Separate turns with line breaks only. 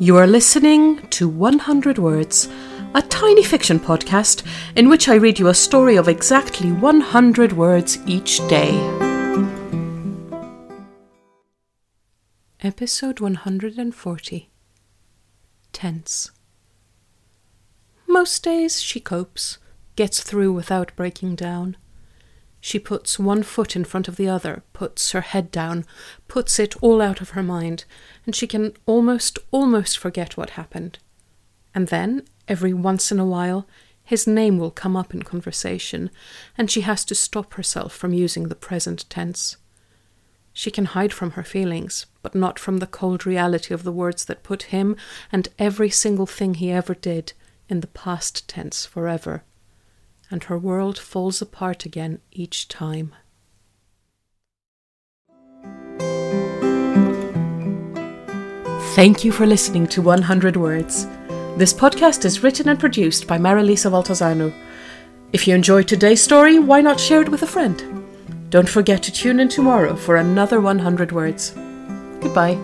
You are listening to 100 Words, a tiny fiction podcast in which I read you a story of exactly 100 words each day. Episode 140 Tense. Most days she copes, gets through without breaking down. She puts one foot in front of the other, puts her head down, puts it all out of her mind, and she can almost, almost forget what happened. And then, every once in a while, his name will come up in conversation, and she has to stop herself from using the present tense. She can hide from her feelings, but not from the cold reality of the words that put him and every single thing he ever did in the past tense forever and her world falls apart again each time. Thank you for listening to 100 Words. This podcast is written and produced by Marilisa Valtazano. If you enjoyed today's story, why not share it with a friend? Don't forget to tune in tomorrow for another 100 Words. Goodbye.